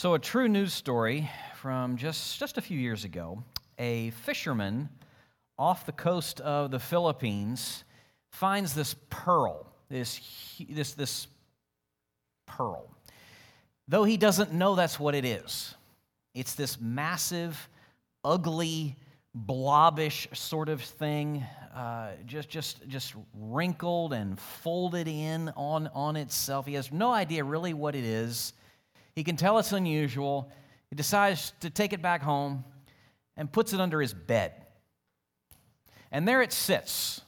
So, a true news story from just, just a few years ago. A fisherman off the coast of the Philippines finds this pearl, this, this, this pearl. Though he doesn't know that's what it is, it's this massive, ugly, blobbish sort of thing, uh, just, just, just wrinkled and folded in on, on itself. He has no idea really what it is. He can tell it's unusual. He decides to take it back home and puts it under his bed. And there it sits,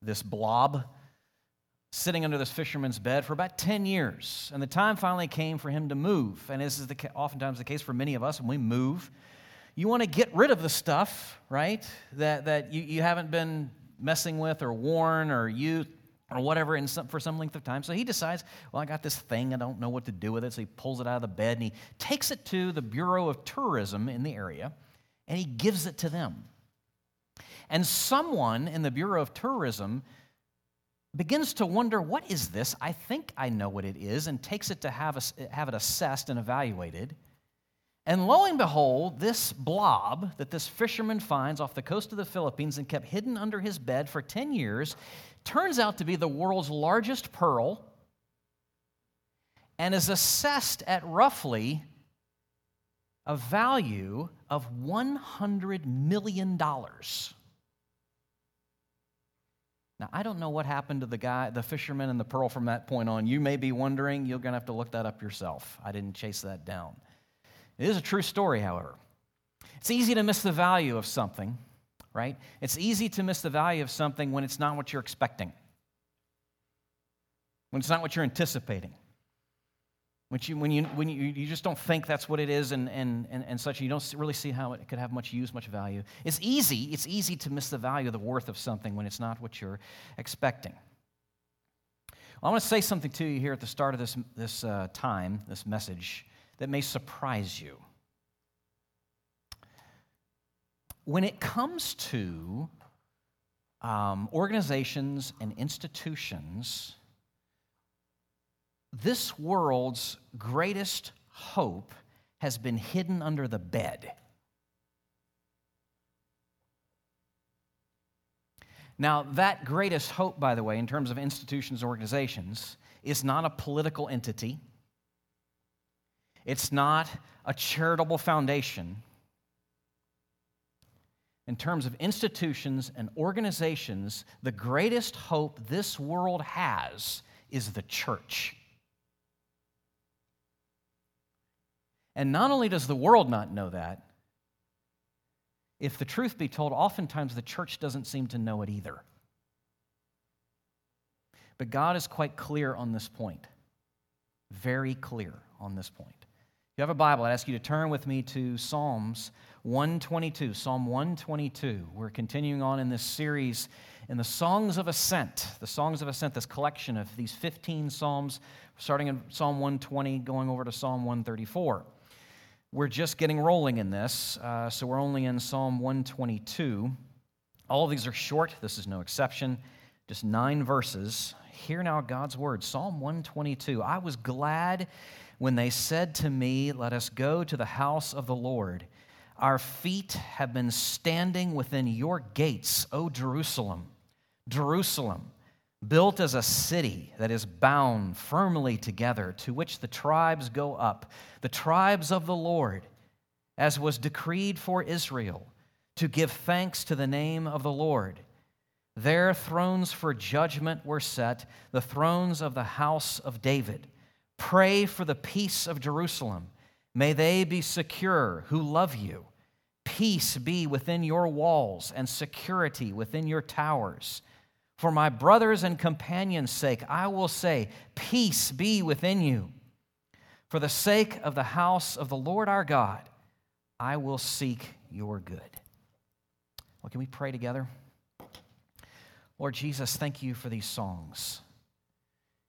this blob, sitting under this fisherman's bed for about 10 years. And the time finally came for him to move. And this is the, oftentimes the case for many of us when we move. You want to get rid of the stuff, right, that, that you, you haven't been messing with or worn or used or whatever in some, for some length of time. So he decides, well, I got this thing, I don't know what to do with it. So he pulls it out of the bed and he takes it to the Bureau of Tourism in the area and he gives it to them. And someone in the Bureau of Tourism begins to wonder, what is this? I think I know what it is, and takes it to have, a, have it assessed and evaluated. And lo and behold, this blob that this fisherman finds off the coast of the Philippines and kept hidden under his bed for 10 years turns out to be the world's largest pearl and is assessed at roughly a value of $100 million. Now, I don't know what happened to the guy, the fisherman and the pearl from that point on. You may be wondering, you're going to have to look that up yourself. I didn't chase that down. It is a true story, however. It's easy to miss the value of something right? It's easy to miss the value of something when it's not what you're expecting, when it's not what you're anticipating. When you, when, you, when you, you just don't think that's what it is and, and, and, and such, you don't really see how it could have much use, much value. It's easy, it's easy to miss the value, the worth of something when it's not what you're expecting. Well, I want to say something to you here at the start of this, this uh, time, this message, that may surprise you. When it comes to um, organizations and institutions, this world's greatest hope has been hidden under the bed. Now, that greatest hope, by the way, in terms of institutions, organizations, is not a political entity. It's not a charitable foundation in terms of institutions and organizations, the greatest hope this world has is the church. And not only does the world not know that, if the truth be told, oftentimes the church doesn't seem to know it either. But God is quite clear on this point. Very clear on this point. If you have a Bible, I'd ask you to turn with me to Psalms 122, Psalm 122. We're continuing on in this series in the Songs of Ascent, the Songs of Ascent, this collection of these 15 Psalms, starting in Psalm 120, going over to Psalm 134. We're just getting rolling in this, uh, so we're only in Psalm 122. All of these are short, this is no exception, just nine verses. Hear now God's word, Psalm 122. I was glad when they said to me, Let us go to the house of the Lord. Our feet have been standing within your gates, O Jerusalem. Jerusalem, built as a city that is bound firmly together, to which the tribes go up, the tribes of the Lord, as was decreed for Israel, to give thanks to the name of the Lord. There thrones for judgment were set, the thrones of the house of David. Pray for the peace of Jerusalem. May they be secure who love you. Peace be within your walls and security within your towers. For my brothers and companions' sake, I will say, Peace be within you. For the sake of the house of the Lord our God, I will seek your good. Well, can we pray together? Lord Jesus, thank you for these songs.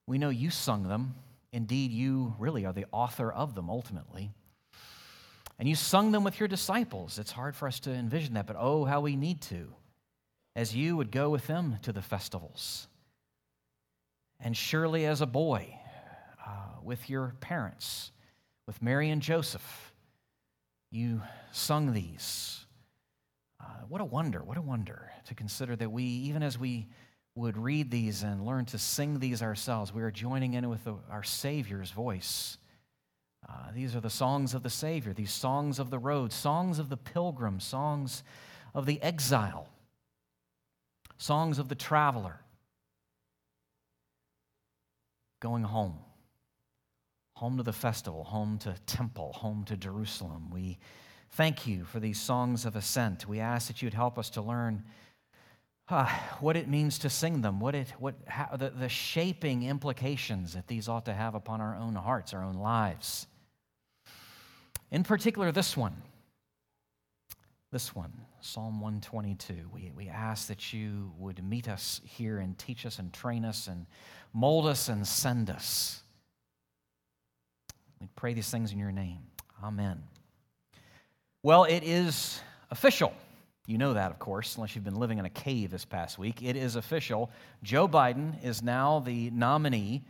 We know you sung them. Indeed, you really are the author of them ultimately. And you sung them with your disciples. It's hard for us to envision that, but oh, how we need to, as you would go with them to the festivals. And surely, as a boy, uh, with your parents, with Mary and Joseph. You sung these. Uh, what a wonder, what a wonder to consider that we, even as we would read these and learn to sing these ourselves, we are joining in with the, our Savior's voice. Uh, these are the songs of the Savior, these songs of the road, songs of the pilgrim, songs of the exile, songs of the traveler going home, home to the festival, home to temple, home to Jerusalem. We thank you for these songs of ascent. We ask that you'd help us to learn uh, what it means to sing them, what it, what, how, the, the shaping implications that these ought to have upon our own hearts, our own lives. In particular, this one. This one, Psalm 122. We, we ask that you would meet us here and teach us and train us and mold us and send us. We pray these things in your name. Amen. Well, it is official. You know that, of course, unless you've been living in a cave this past week. It is official. Joe Biden is now the nominee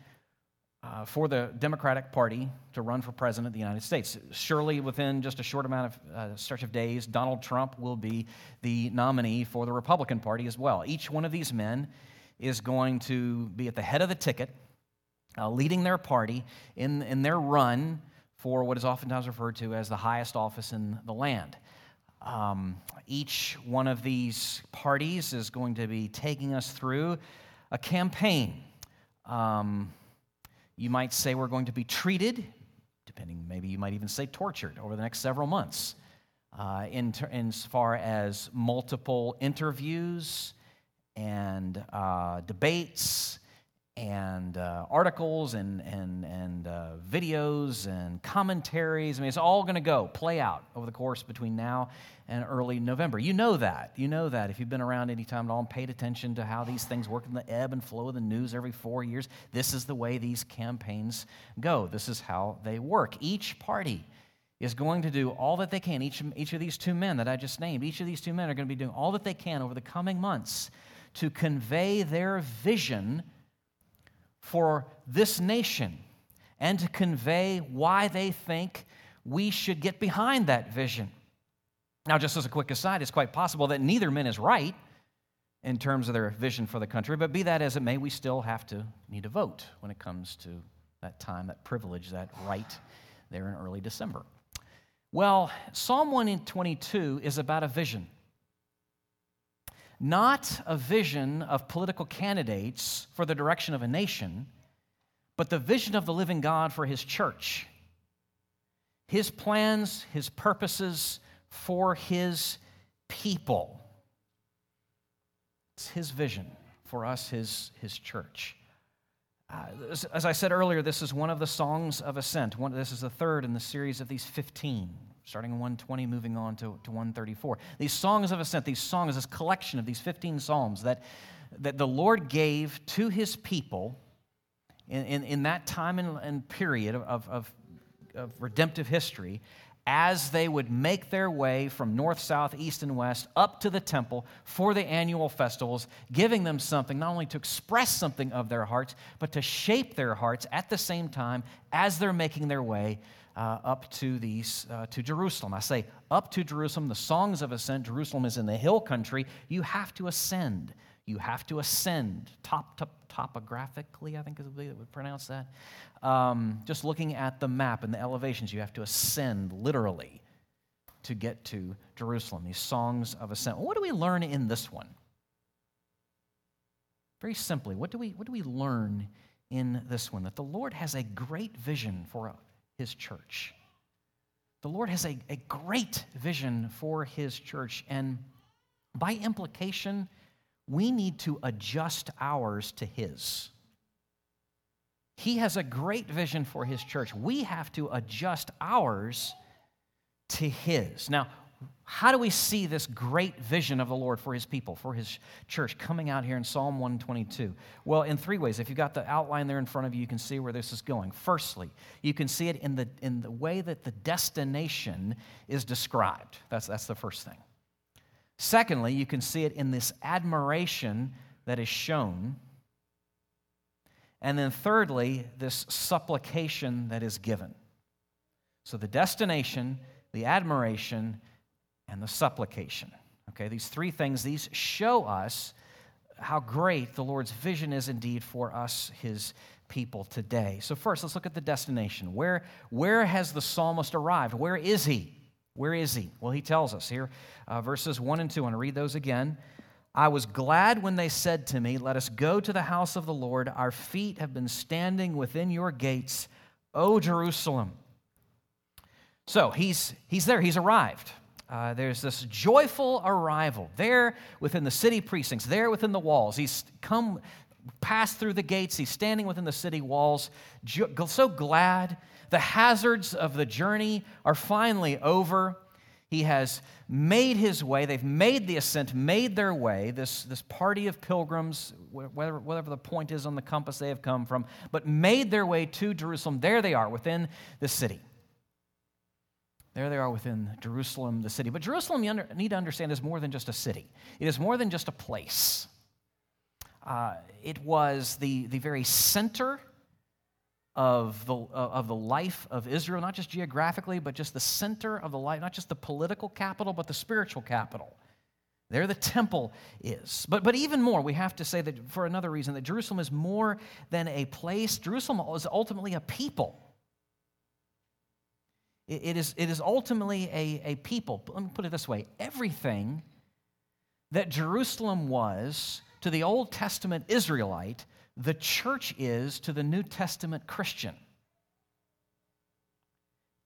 uh, for the Democratic Party to run for president of the United States. Surely, within just a short amount of uh, stretch of days, Donald Trump will be the nominee for the Republican Party as well. Each one of these men is going to be at the head of the ticket, uh, leading their party in, in their run for what is oftentimes referred to as the highest office in the land. Um, each one of these parties is going to be taking us through a campaign. Um, you might say we're going to be treated, depending, maybe you might even say tortured over the next several months, uh, in, ter- as far as multiple interviews and uh, debates and uh, articles and, and, and uh, videos and commentaries. I mean, it's all going to go, play out over the course between now and early November. You know that. You know that if you've been around any time at all and paid attention to how these things work in the ebb and flow of the news every four years. This is the way these campaigns go, this is how they work. Each party is going to do all that they can. Each, each of these two men that I just named, each of these two men are going to be doing all that they can over the coming months to convey their vision for this nation and to convey why they think we should get behind that vision. Now, just as a quick aside, it's quite possible that neither man is right in terms of their vision for the country, but be that as it may, we still have to need a vote when it comes to that time, that privilege, that right there in early December. Well, Psalm 122 is about a vision not a vision of political candidates for the direction of a nation, but the vision of the living God for his church. His plans, his purposes for his people. It's his vision for us, his, his church. Uh, as I said earlier, this is one of the songs of ascent. One, this is the third in the series of these 15 starting in 120, moving on to, to 134. These songs of ascent, these songs, this collection of these 15 psalms that, that the Lord gave to his people in, in, in that time and, and period of, of, of redemptive history as they would make their way from north, south, east, and west up to the temple for the annual festivals, giving them something not only to express something of their hearts, but to shape their hearts at the same time as they're making their way uh, up to these uh, to Jerusalem. I say up to Jerusalem. The songs of ascent. Jerusalem is in the hill country. You have to ascend. You have to ascend top, top topographically. I think is the way that would pronounce that. Um, just looking at the map and the elevations, you have to ascend literally to get to Jerusalem. These songs of ascent. What do we learn in this one? Very simply, what do we what do we learn in this one? That the Lord has a great vision for his church. The Lord has a, a great vision for his church, and by implication, we need to adjust ours to his. He has a great vision for his church. We have to adjust ours to his. Now, how do we see this great vision of the Lord for his people, for his church, coming out here in Psalm 122? Well, in three ways. If you've got the outline there in front of you, you can see where this is going. Firstly, you can see it in the, in the way that the destination is described. That's, that's the first thing. Secondly, you can see it in this admiration that is shown. And then thirdly, this supplication that is given. So the destination, the admiration, and the supplication. Okay, these three things, these show us how great the Lord's vision is indeed for us, his people today. So, first, let's look at the destination. Where, where has the psalmist arrived? Where is he? Where is he? Well, he tells us here, uh, verses 1 and 2. I want to read those again. I was glad when they said to me, Let us go to the house of the Lord. Our feet have been standing within your gates, O Jerusalem. So he's, he's there, he's arrived. Uh, there's this joyful arrival there within the city precincts, there within the walls. He's come, passed through the gates, he's standing within the city walls, so glad. The hazards of the journey are finally over. He has made his way, they've made the ascent, made their way, this, this party of pilgrims, whatever, whatever the point is on the compass they have come from, but made their way to Jerusalem. There they are within the city. There they are within Jerusalem, the city. But Jerusalem, you under, need to understand, is more than just a city, it is more than just a place. Uh, it was the, the very center of the, uh, of the life of Israel, not just geographically, but just the center of the life, not just the political capital, but the spiritual capital. There the temple is. But, but even more, we have to say that for another reason, that Jerusalem is more than a place. Jerusalem is ultimately a people. It, is, it is ultimately a, a people. Let me put it this way everything that Jerusalem was to the Old Testament Israelite, the church is to the New Testament Christian.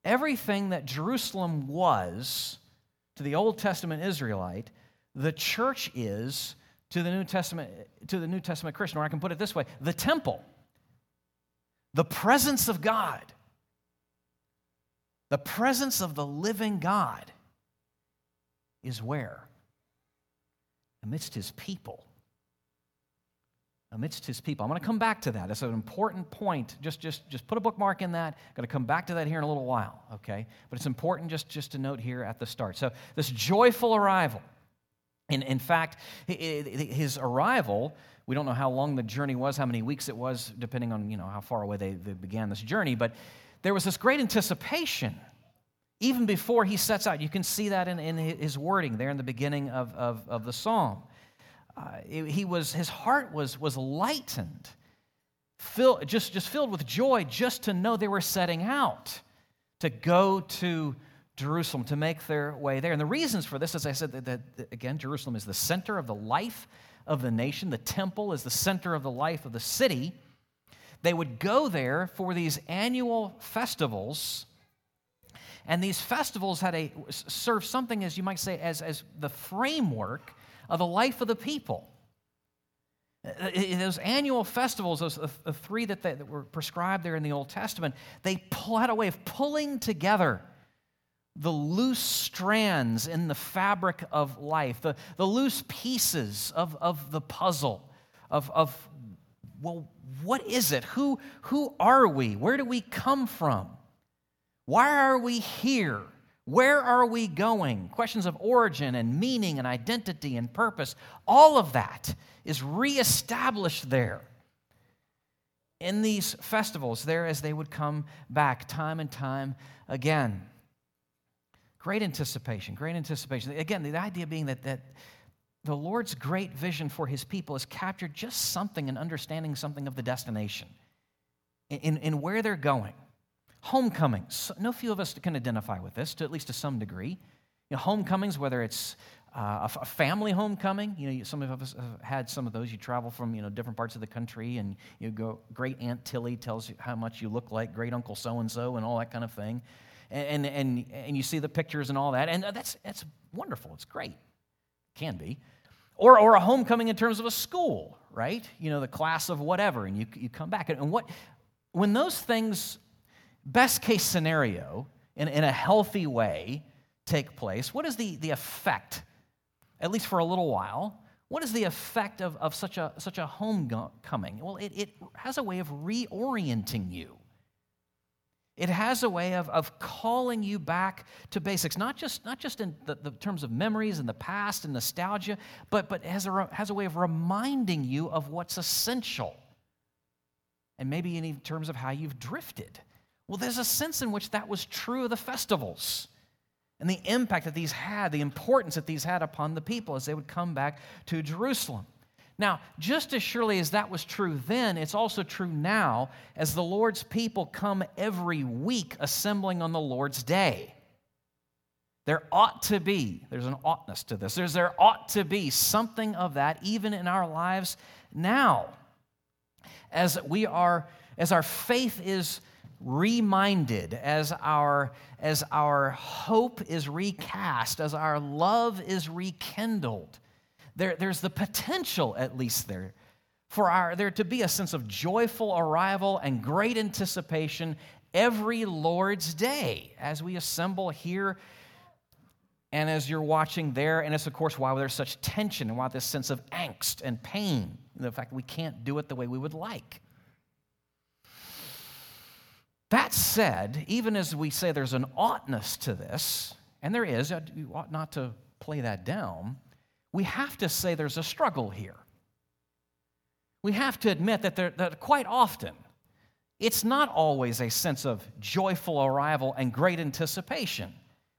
Everything that Jerusalem was to the Old Testament Israelite, the church is to the New Testament to the New Testament Christian, or I can put it this way, the temple. The presence of God. The presence of the living God is where? Amidst his people amidst his people. I'm going to come back to that. It's an important point. Just, just, just put a bookmark in that. I'm going to come back to that here in a little while, okay? But it's important just, just to note here at the start. So, this joyful arrival. In, in fact, his arrival, we don't know how long the journey was, how many weeks it was, depending on you know, how far away they, they began this journey, but there was this great anticipation even before he sets out. You can see that in, in his wording there in the beginning of, of, of the psalm uh, he was, his heart was, was lightened, fill, just, just filled with joy just to know they were setting out to go to Jerusalem, to make their way there. And the reasons for this, as I said, that, that, again, Jerusalem is the center of the life of the nation, the temple is the center of the life of the city. They would go there for these annual festivals. And these festivals had a serve something as you might say as, as the framework of the life of the people. Uh, those annual festivals, those the three that, they, that were prescribed there in the Old Testament, they had a way of pulling together the loose strands in the fabric of life, the, the loose pieces of, of the puzzle of, of, well, what is it? Who, who are we? Where do we come from? Why are we here? Where are we going? Questions of origin and meaning and identity and purpose. All of that is reestablished there in these festivals, there as they would come back time and time again. Great anticipation, great anticipation. Again, the idea being that, that the Lord's great vision for his people is captured just something and understanding something of the destination in, in where they're going. Homecomings. No few of us can identify with this, to at least to some degree. You know, homecomings, whether it's uh, a, family homecoming, you know, some of us have had some of those. You travel from you know different parts of the country, and you go. Great Aunt Tilly tells you how much you look like Great Uncle so and so, and all that kind of thing. And, and and you see the pictures and all that, and that's that's wonderful. It's great, can be. Or, or a homecoming in terms of a school, right? You know, the class of whatever, and you, you come back. And what, when those things best case scenario, in, in a healthy way, take place, what is the, the effect, at least for a little while? What is the effect of, of such, a, such a homecoming? Well, it, it has a way of reorienting you. It has a way of, of calling you back to basics, not just, not just in the, the terms of memories and the past and nostalgia, but, but has, a, has a way of reminding you of what's essential. And maybe in terms of how you've drifted Well, there's a sense in which that was true of the festivals and the impact that these had, the importance that these had upon the people as they would come back to Jerusalem. Now, just as surely as that was true then, it's also true now as the Lord's people come every week assembling on the Lord's day. There ought to be, there's an oughtness to this, there's, there ought to be something of that even in our lives now. As we are, as our faith is reminded, as our, as our hope is recast, as our love is rekindled, there, there's the potential, at least there, for our, there to be a sense of joyful arrival and great anticipation every Lord's day as we assemble here and as you're watching there. And it's, of course, why there's such tension and why this sense of angst and pain, the fact that we can't do it the way we would like. That said, even as we say there's an oughtness to this, and there is, you ought not to play that down, we have to say there's a struggle here. We have to admit that, there, that quite often, it's not always a sense of joyful arrival and great anticipation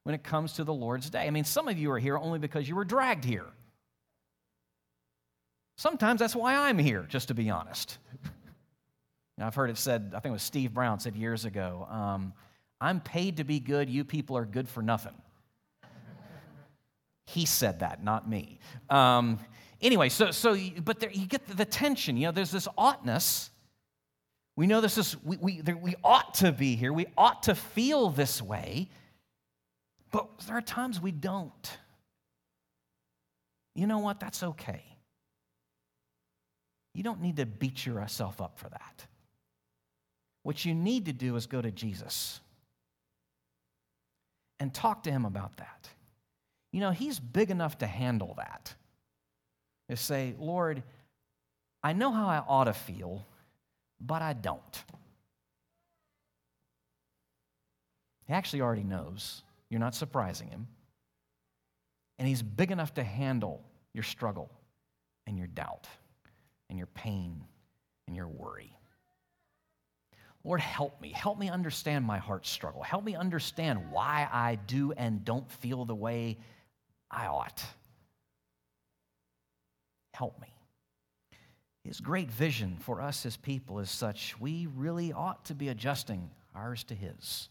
when it comes to the Lord's day. I mean, some of you are here only because you were dragged here. Sometimes that's why I'm here, just to be honest. I've heard it said, I think it was Steve Brown said years ago, um, I'm paid to be good, you people are good for nothing. He said that, not me. Um, anyway, so, so but there, you get the, the, tension. You know, there's this oughtness. We know this is, we, we, there, we ought to be here. We ought to feel this way. But there are times we don't. You know what? That's okay. You don't need to beat yourself up for that. What you need to do is go to Jesus and talk to him about that. You know, he's big enough to handle that. To say, Lord, I know how I ought to feel, but I don't. He actually already knows. You're not surprising him. And he's big enough to handle your struggle and your doubt and your pain and your worry. Lord, help me. Help me understand my heart struggle. Help me understand why I do and don't feel the way I ought. Help me. His great vision for us as people is such we really ought to be adjusting ours to His.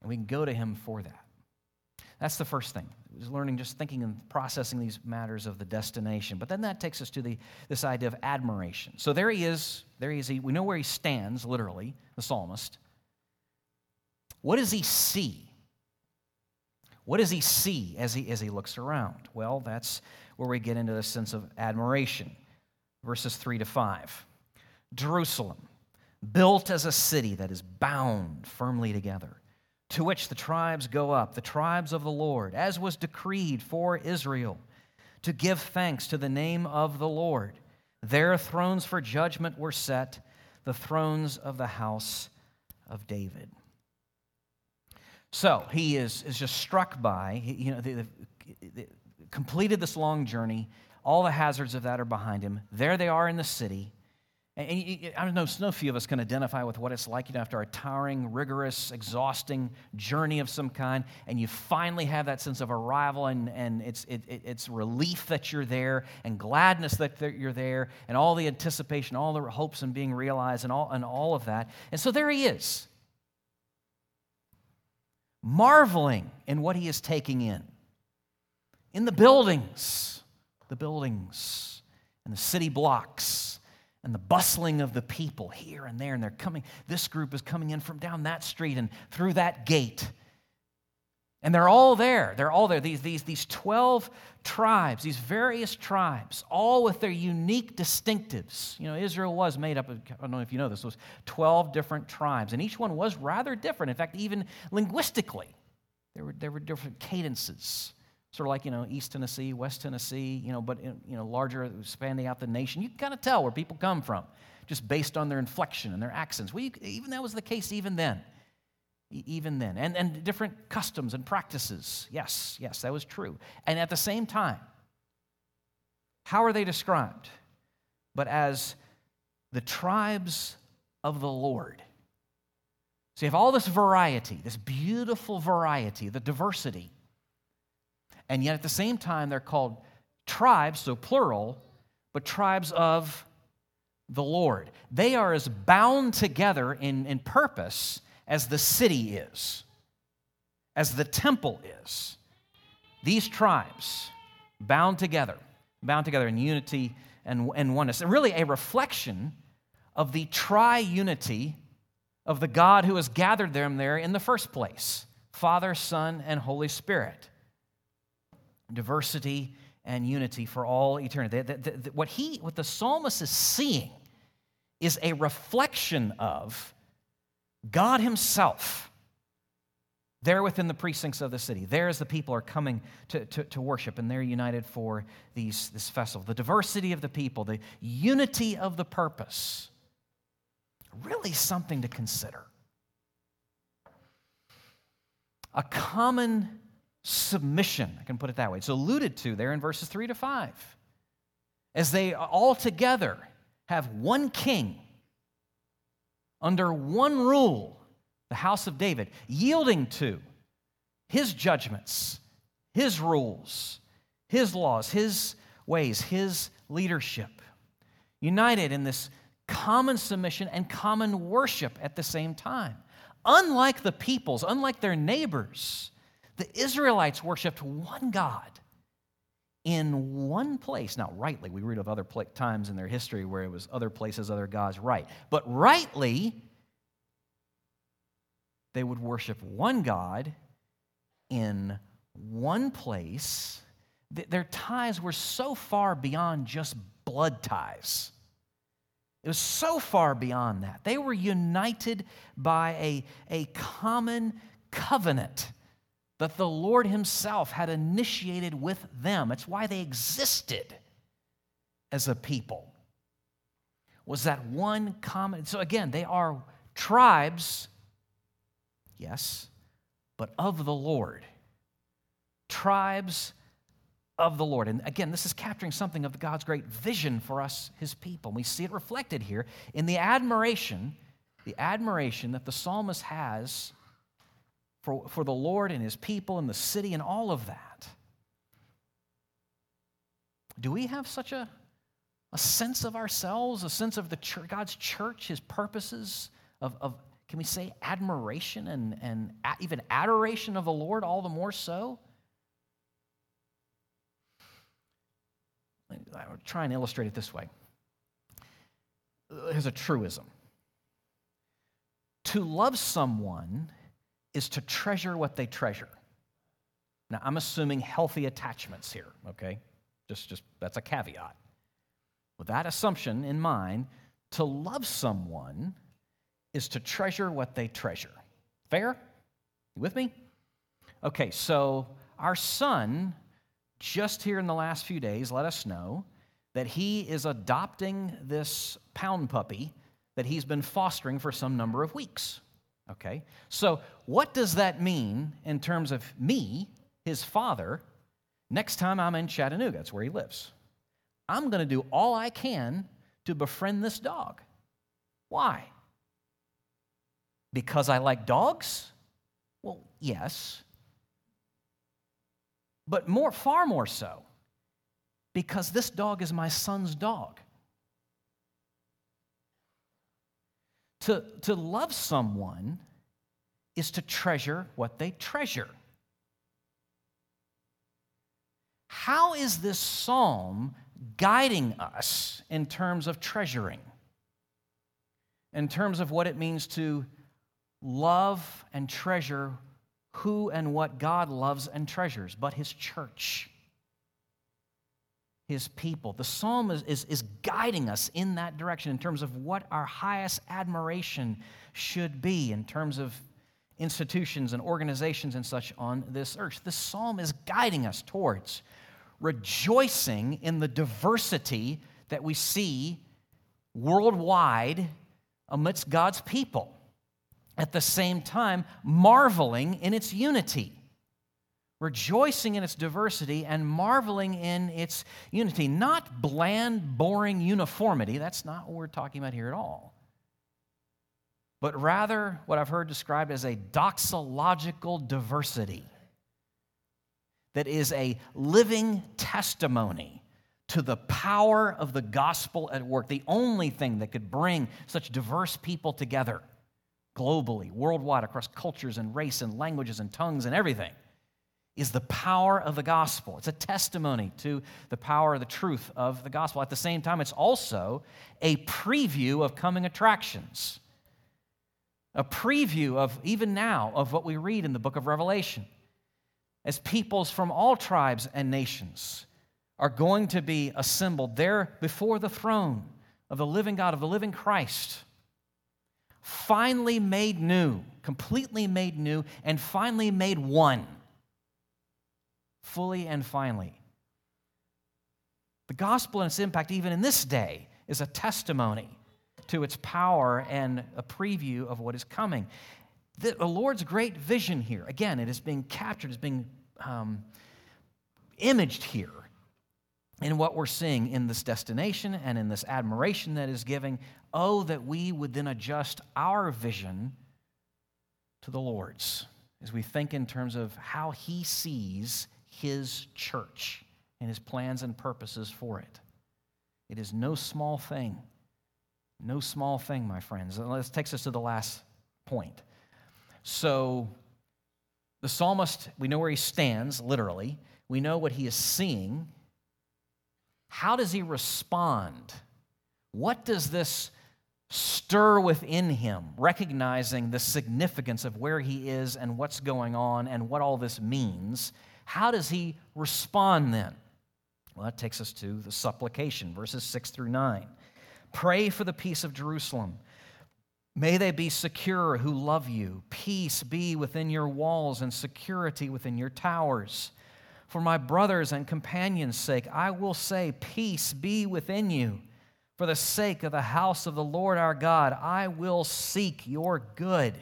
And we can go to Him for that. That's the first thing. Is learning, just thinking and processing these matters of the destination. But then that takes us to the, this idea of admiration. So there he is. There he is. We know where he stands, literally, the psalmist. What does he see? What does he see as he, as he looks around? Well, that's where we get into the sense of admiration. Verses 3 to 5. Jerusalem, built as a city that is bound firmly together to which the tribes go up, the tribes of the Lord, as was decreed for Israel, to give thanks to the name of the Lord. There thrones for judgment were set, the thrones of the house of David. So he is, is just struck by, you know, they, they completed this long journey. All the hazards of that are behind him. There they are in the city. And I don't know, no few of us can identify with what it's like, you know, after a tiring, rigorous, exhausting journey of some kind, and you finally have that sense of arrival, and, and it's, it, it's relief that you're there, and gladness that you're there, and all the anticipation, all the hopes and being realized, and all, and all of that. And so there he is, marveling in what he is taking in. In the buildings, the buildings, and the city blocks and the bustling of the people here and there, and they're coming. This group is coming in from down that street and through that gate. And they're all there. They're all there. These, these, these 12 tribes, these various tribes, all with their unique distinctives. You know, Israel was made up of, I don't know if you know this, was 12 different tribes. And each one was rather different. In fact, even linguistically, there were, there were different cadences sort of like you know east tennessee west tennessee you know but you know larger expanding out the nation you can kind of tell where people come from just based on their inflection and their accents well, you, even that was the case even then even then. And, and different customs and practices. Yes yes that was true. And at the same time how are they described? But as the tribes of the lord. So you have all this variety, this beautiful variety, the diversity. And yet at the same time, they're called tribes, so plural, but tribes of the Lord. They are as bound together in, in purpose as the city is, as the temple is. These tribes bound together, bound together in unity and, and oneness. And really a reflection of the triunity of the God who has gathered them there in the first place Father, Son, and Holy Spirit. Diversity and unity for all eternity. The, the, the, what, he, what the psalmist is seeing is a reflection of God Himself there within the precincts of the city. There as the people are coming to, to, to, worship and they're united for these, this festival. The diversity of the people, the unity of the purpose. Really something to consider. A common submission, I can put it that way. It's alluded to there in verses 3 to 5. As they all together have one king under one rule, the house of David, yielding to his judgments, his rules, his laws, his ways, his leadership, united in this common submission and common worship at the same time. Unlike the peoples, unlike their neighbors, the Israelites worshiped one God in one place. Now, rightly, we read of other times in their history where it was other places, other gods, right. But rightly, they would worship one God in one place. Their ties were so far beyond just blood ties. It was so far beyond that. They were united by a, a common covenant that the Lord Himself had initiated with them. It's why they existed as a people. Was that one common? So again, they are tribes, yes, but of the Lord. Tribes of the Lord. And again, this is capturing something of God's great vision for us, His people. We see it reflected here in the admiration, the admiration that the psalmist has for, for the Lord and his people and the city and all of that. Do we have such a, a sense of ourselves, a sense of the church, God's church, his purposes, of, of can we say admiration and, and even adoration of the Lord, all the more so? I'll try and illustrate it this way. Here's a truism. To love someone is to treasure what they treasure. Now, I'm assuming healthy attachments here, okay? Just, just that's a caveat. With that assumption in mind, to love someone is to treasure what they treasure. Fair? You with me? Okay, so our son, just here in the last few days, let us know that he is adopting this pound puppy that he's been fostering for some number of weeks. Okay? So, what does that mean in terms of me, his father, next time I'm in Chattanooga? That's where he lives. I'm going to do all I can to befriend this dog. Why? Because I like dogs? Well, yes. But more, far more so, because this dog is my son's dog. To, to love someone is to treasure what they treasure. How is this psalm guiding us in terms of treasuring? In terms of what it means to love and treasure who and what God loves and treasures, but His church his people. The psalm is, is, is, guiding us in that direction in terms of what our highest admiration should be in terms of institutions and organizations and such on this earth. The psalm is guiding us towards rejoicing in the diversity that we see worldwide amidst God's people. At the same time, marveling in its unity rejoicing in its diversity and marveling in its unity. Not bland, boring uniformity. That's not what we're talking about here at all. but rather what I've heard described as a doxological diversity that is a living testimony to the power of the gospel at work, the only thing that could bring such diverse people together globally, worldwide, across cultures and race and languages and tongues and everything, is the power of the gospel. It's a testimony to the power, of the truth of the gospel. At the same time, it's also a preview of coming attractions, a preview of, even now, of what we read in the book of Revelation. As peoples from all tribes and nations are going to be assembled there before the throne of the living God, of the living Christ, finally made new, completely made new, and finally made one, fully and finally. The gospel and its impact, even in this day, is a testimony to its power and a preview of what is coming. The, the Lord's great vision here, again, it is being captured, it's being um, imaged here in what we're seeing in this destination and in this admiration that is giving. Oh, that we would then adjust our vision to the Lord's as we think in terms of how He sees His church and His plans and purposes for it. It is no small thing. No small thing, my friends. And this takes us to the last point. So, the psalmist, we know where he stands, literally. We know what he is seeing how does he respond? What does this stir within him, recognizing the significance of where he is and what's going on and what all this means? How does he respond then? Well, that takes us to the supplication, verses 6 through 9. Pray for the peace of Jerusalem. May they be secure who love you. Peace be within your walls and security within your towers. For my brothers and companions' sake, I will say, Peace be within you. For the sake of the house of the Lord our God, I will seek your good.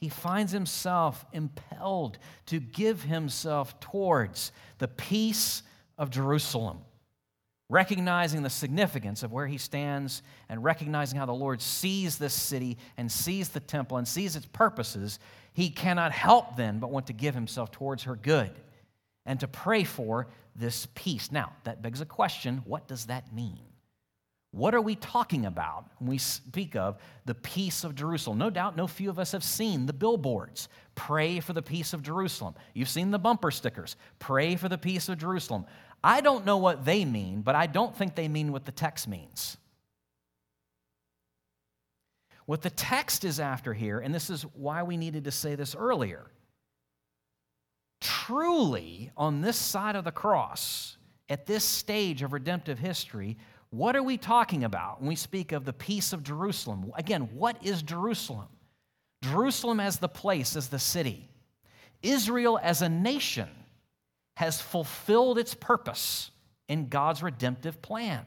He finds himself impelled to give himself towards the peace of Jerusalem, recognizing the significance of where he stands and recognizing how the Lord sees this city and sees the temple and sees its purposes he cannot help then but want to give himself towards her good and to pray for this peace. Now, that begs a question what does that mean? What are we talking about when we speak of the peace of Jerusalem? No doubt, no few of us have seen the billboards. Pray for the peace of Jerusalem. You've seen the bumper stickers. Pray for the peace of Jerusalem. I don't know what they mean, but I don't think they mean what the text means. What the text is after here, and this is why we needed to say this earlier. Truly, on this side of the cross, at this stage of redemptive history, what are we talking about when we speak of the peace of Jerusalem? Again, what is Jerusalem? Jerusalem as the place, as the city. Israel as a nation has fulfilled its purpose in God's redemptive plan.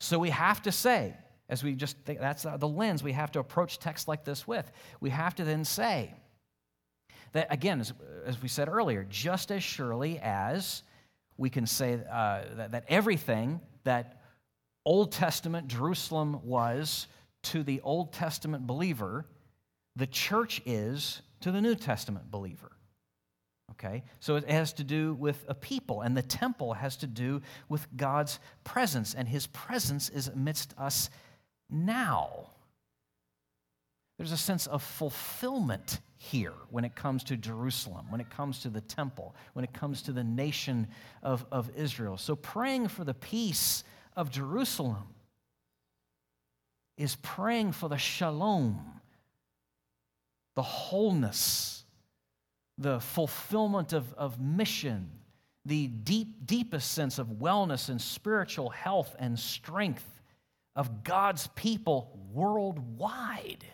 So we have to say, as we just think that's the lens we have to approach text like this with. We have to then say that, again, as, as we said earlier, just as surely as we can say uh, that, that everything that Old Testament Jerusalem was to the Old Testament believer, the church is to the New Testament believer. Okay? So it has to do with a people, and the temple has to do with God's presence, and his presence is amidst us now. There's a sense of fulfillment here when it comes to Jerusalem, when it comes to the temple, when it comes to the nation of, of Israel. So praying for the peace of Jerusalem is praying for the shalom, the wholeness, the fulfillment of, of mission, the deep, deepest sense of wellness and spiritual health and strength of God's people worldwide.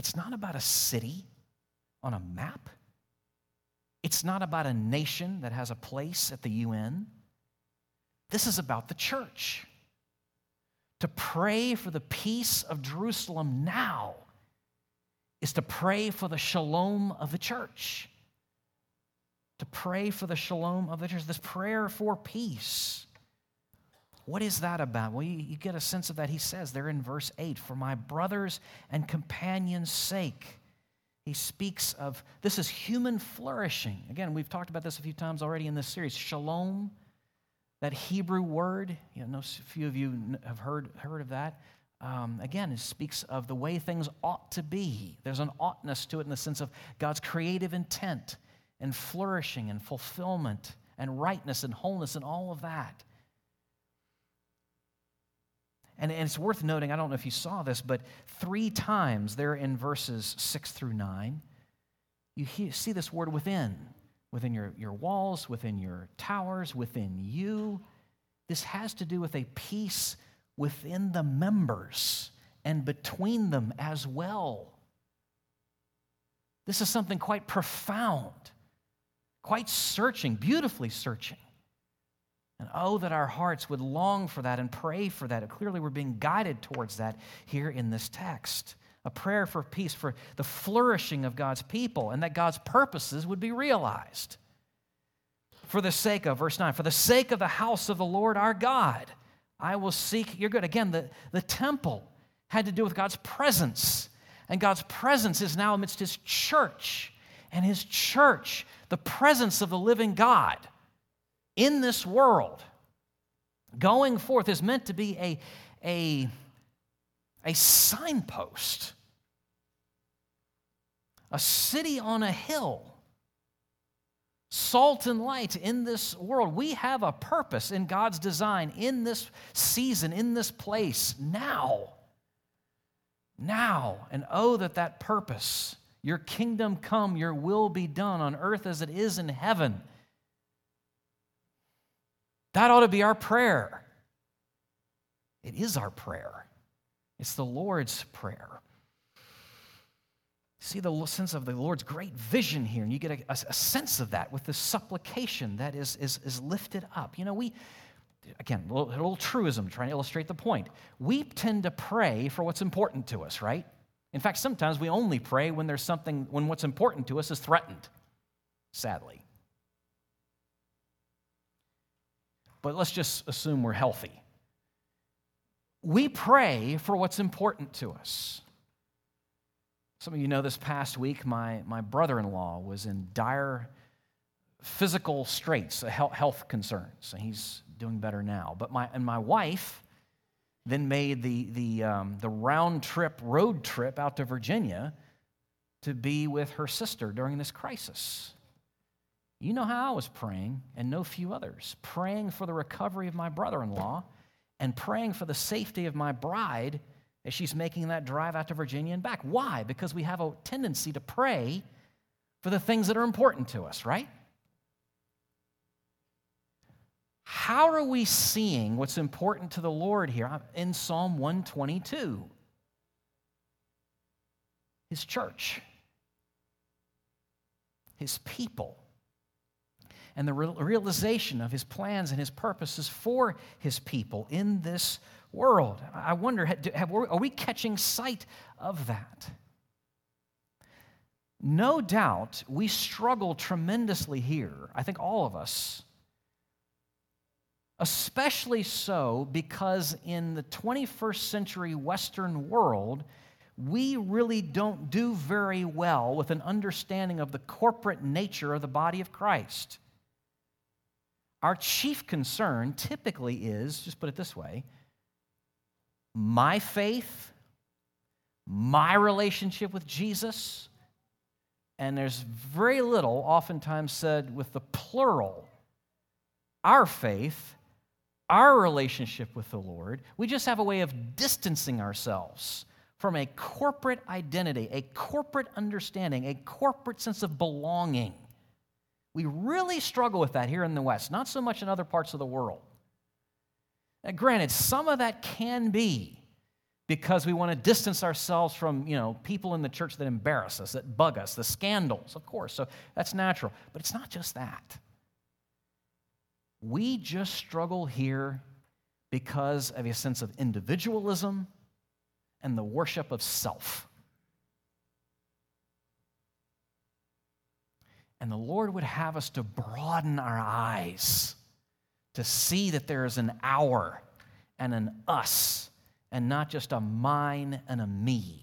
It's not about a city on a map. It's not about a nation that has a place at the UN. This is about the church. To pray for the peace of Jerusalem now is to pray for the shalom of the church. To pray for the shalom of the church, this prayer for peace What is that about? Well, you, you get a sense of that. He says there in verse 8, For my brothers and companions' sake. He speaks of this is human flourishing. Again, we've talked about this a few times already in this series. Shalom, that Hebrew word, you know, a few of you have heard, heard of that. Um, again, it speaks of the way things ought to be. There's an oughtness to it in the sense of God's creative intent and flourishing and fulfillment and rightness and wholeness and all of that. And, and it's worth noting, I don't know if you saw this, but three times there in verses 6 through 9, you hear, see this word within, within your, your walls, within your towers, within you. This has to do with a peace within the members and between them as well. This is something quite profound, quite searching, beautifully searching. And oh, that our hearts would long for that and pray for that. Clearly, we're being guided towards that here in this text. A prayer for peace, for the flourishing of God's people, and that God's purposes would be realized. For the sake of, verse 9, for the sake of the house of the Lord our God, I will seek your good. Again, the, the temple had to do with God's presence, and God's presence is now amidst his church. And his church, the presence of the living God, in this world, going forth is meant to be a, a, a signpost, a city on a hill, salt and light in this world. We have a purpose in God's design in this season, in this place, now. Now. And oh, that that purpose, your kingdom come, your will be done on earth as it is in heaven that ought to be our prayer. It is our prayer, it's the Lord's prayer. See the sense of the Lord's great vision here, and you get a, a, sense of that with the supplication that is, is, is lifted up. You know, we, again, a little, a little truism trying to illustrate the point. We tend to pray for what's important to us, right? In fact, sometimes we only pray when there's something, when what's important to us is threatened, sadly. But let's just assume we're healthy. We pray for what's important to us. Some of you know this past week, my, my brother in law was in dire physical straits, health concerns, and he's doing better now. But my, and my wife then made the, the, um, the round trip, road trip out to Virginia to be with her sister during this crisis. You know how I was praying, and no few others, praying for the recovery of my brother in law and praying for the safety of my bride as she's making that drive out to Virginia and back. Why? Because we have a tendency to pray for the things that are important to us, right? How are we seeing what's important to the Lord here in Psalm 122? His church, His people and the realization of his plans and his purposes for his people in this world. I wonder, have, are we catching sight of that? No doubt we struggle tremendously here. I think all of us. Especially so because in the 21st century Western world, we really don't do very well with an understanding of the corporate nature of the body of Christ. Our chief concern typically is just put it this way my faith, my relationship with Jesus, and there's very little oftentimes said with the plural our faith, our relationship with the Lord. We just have a way of distancing ourselves from a corporate identity, a corporate understanding, a corporate sense of belonging. We really struggle with that here in the West, not so much in other parts of the world. Now, granted, some of that can be because we want to distance ourselves from you know people in the church that embarrass us, that bug us, the scandals, of course. So that's natural. But it's not just that. We just struggle here because of a sense of individualism and the worship of self. And the Lord would have us to broaden our eyes to see that there is an our and an us, and not just a mine and a me.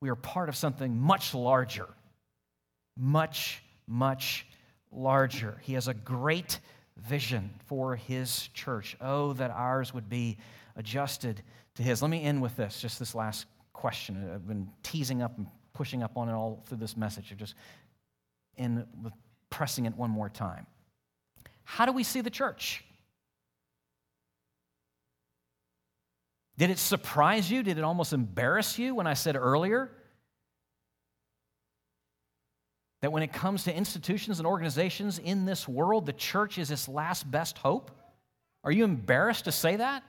We are part of something much larger, much, much larger. He has a great vision for his church. Oh, that ours would be adjusted to his. Let me end with this, just this last question. I've been teasing up and pushing up on it all through this message. Of just in pressing it one more time. How do we see the church? Did it surprise you? Did it almost embarrass you when I said earlier that when it comes to institutions and organizations in this world, the church is its last best hope? Are you embarrassed to say that?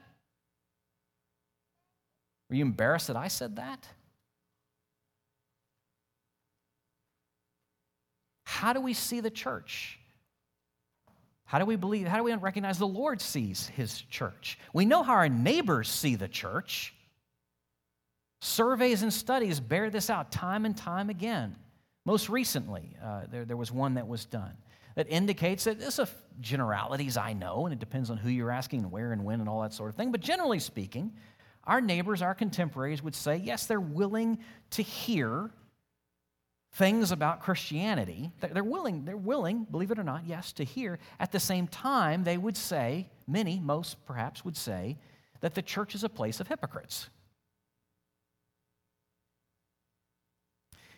Are you embarrassed that I said that? How do we see the church? How do we believe, how do we recognize the Lord sees his church? We know how our neighbors see the church. Surveys and studies bear this out time and time again. Most recently, uh, there, there was one that was done that indicates that this is generalities I know, and it depends on who you're asking and where and when and all that sort of thing. But generally speaking, our neighbors, our contemporaries would say, yes, they're willing to hear things about Christianity. They're willing, they're willing, believe it or not, yes, to hear. At the same time, they would say, many, most perhaps, would say that the church is a place of hypocrites.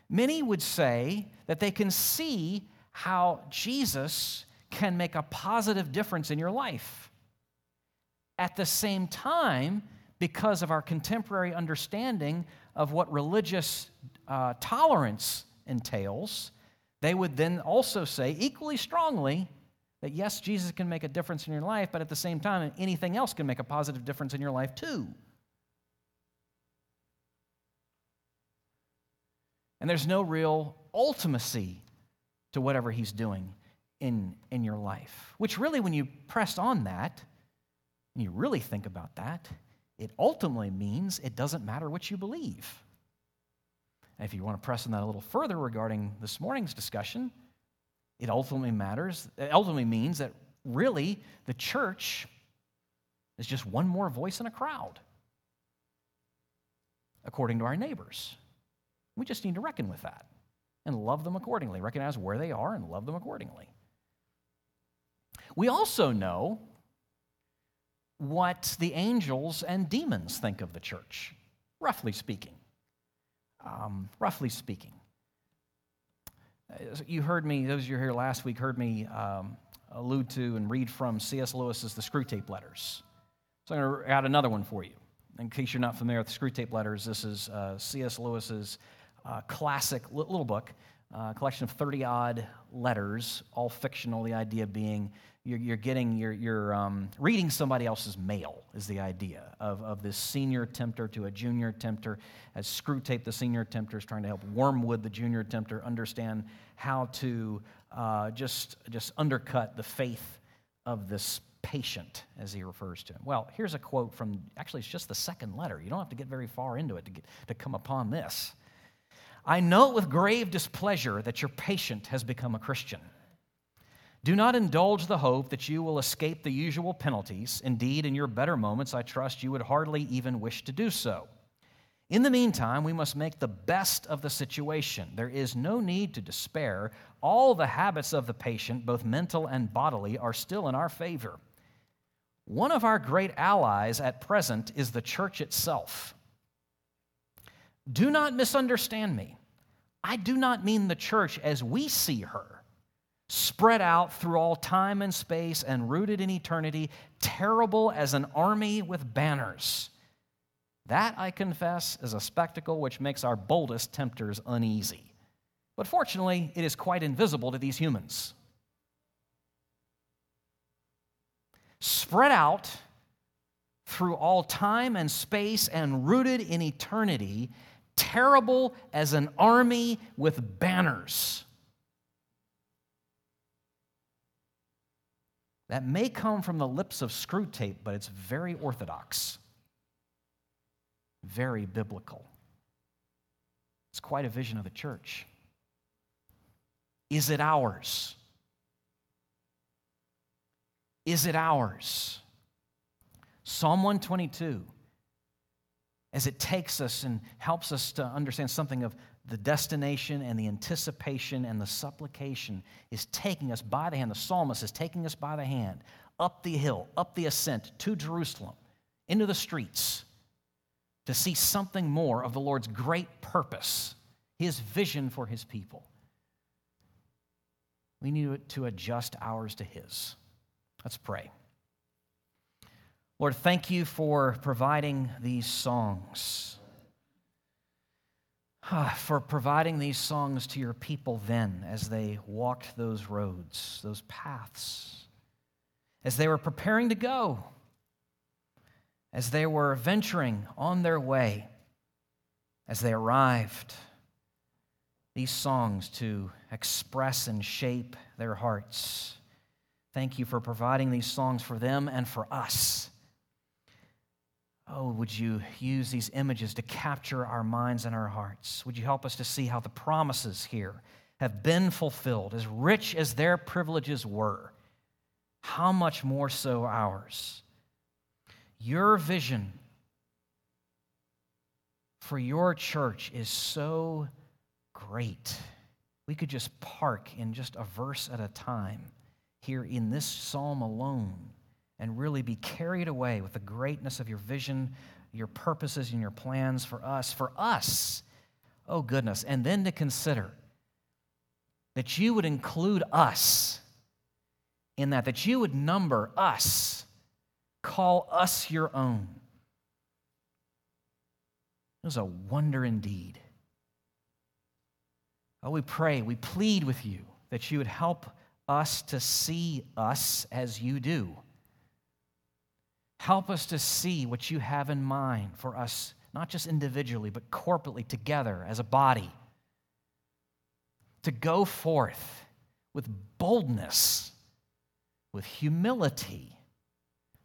Many would say that they can see how Jesus can make a positive difference in your life. At the same time, because of our contemporary understanding of what religious uh, tolerance entails, they would then also say equally strongly that yes, Jesus can make a difference in your life, but at the same time, anything else can make a positive difference in your life too. And there's no real ultimacy to whatever he's doing in, in your life. Which really, when you press on that, and you really think about that, it ultimately means it doesn't matter what you believe. And if you want to press on that a little further regarding this morning's discussion, it ultimately matters, it ultimately means that really the church is just one more voice in a crowd, according to our neighbors. We just need to reckon with that and love them accordingly, recognize where they are and love them accordingly. We also know what the angels and demons think of the church, roughly speaking um, roughly speaking. You heard me, those of you here last week heard me um, allude to and read from C.S. Lewis's The Screwtape Letters. So I'm going to add another one for you. In case you're not familiar with the Screwtape Letters, this is uh, C.S. Lewis's uh, classic little book, uh, collection of 30 odd letters, all fictional, the idea being you're, you're getting, you're, you're um, reading somebody else's mail, is the idea of, of this senior tempter to a junior tempter. As Screwtape, the senior tempter, is trying to help Wormwood, the junior tempter, understand how to uh, just, just undercut the faith of this patient, as he refers to him. Well, here's a quote from actually, it's just the second letter. You don't have to get very far into it to, get, to come upon this. I note with grave displeasure that your patient has become a Christian. Do not indulge the hope that you will escape the usual penalties. Indeed, in your better moments, I trust you would hardly even wish to do so. In the meantime, we must make the best of the situation. There is no need to despair. All the habits of the patient, both mental and bodily, are still in our favor. One of our great allies at present is the church itself. Do not misunderstand me. I do not mean the church as we see her spread out through all time and space and rooted in eternity, terrible as an army with banners. That, I confess, is a spectacle which makes our boldest tempters uneasy. But fortunately, it is quite invisible to these humans. Spread out through all time and space and rooted in eternity, terrible as an army with banners. That may come from the lips of Screwtape, but it's very orthodox, very biblical. It's quite a vision of the church. Is it ours? Is it ours? Psalm 122, as it takes us and helps us to understand something of the destination and the anticipation and the supplication, is taking us by the hand. The psalmist is taking us by the hand up the hill, up the ascent to Jerusalem, into the streets to see something more of the Lord's great purpose, his vision for his people. We need to adjust ours to his. Let's pray. Lord, thank you for providing these songs, Ah, for providing these songs to your people then as they walked those roads, those paths, as they were preparing to go, as they were venturing on their way, as they arrived. These songs to express and shape their hearts. Thank you for providing these songs for them and for us. Oh, would you use these images to capture our minds and our hearts? Would you help us to see how the promises here have been fulfilled, as rich as their privileges were? How much more so ours? Your vision for your church is so great. We could just park in just a verse at a time here in this psalm alone and really be carried away with the greatness of your vision, your purposes, and your plans for us. For us, oh goodness. And then to consider that you would include us in that, that you would number us, call us your own. It was a wonder indeed. Oh, we pray, we plead with you that you would help us to see us as you do Help us to see what you have in mind for us, not just individually, but corporately together as a body. To go forth with boldness, with humility,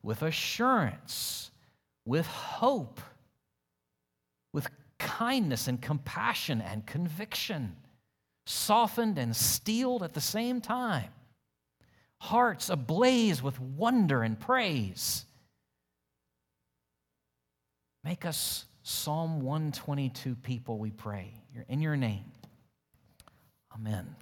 with assurance, with hope, with kindness and compassion and conviction, softened and steeled at the same time, hearts ablaze with wonder and praise Make us Psalm 122 people, we pray. In your name. Amen.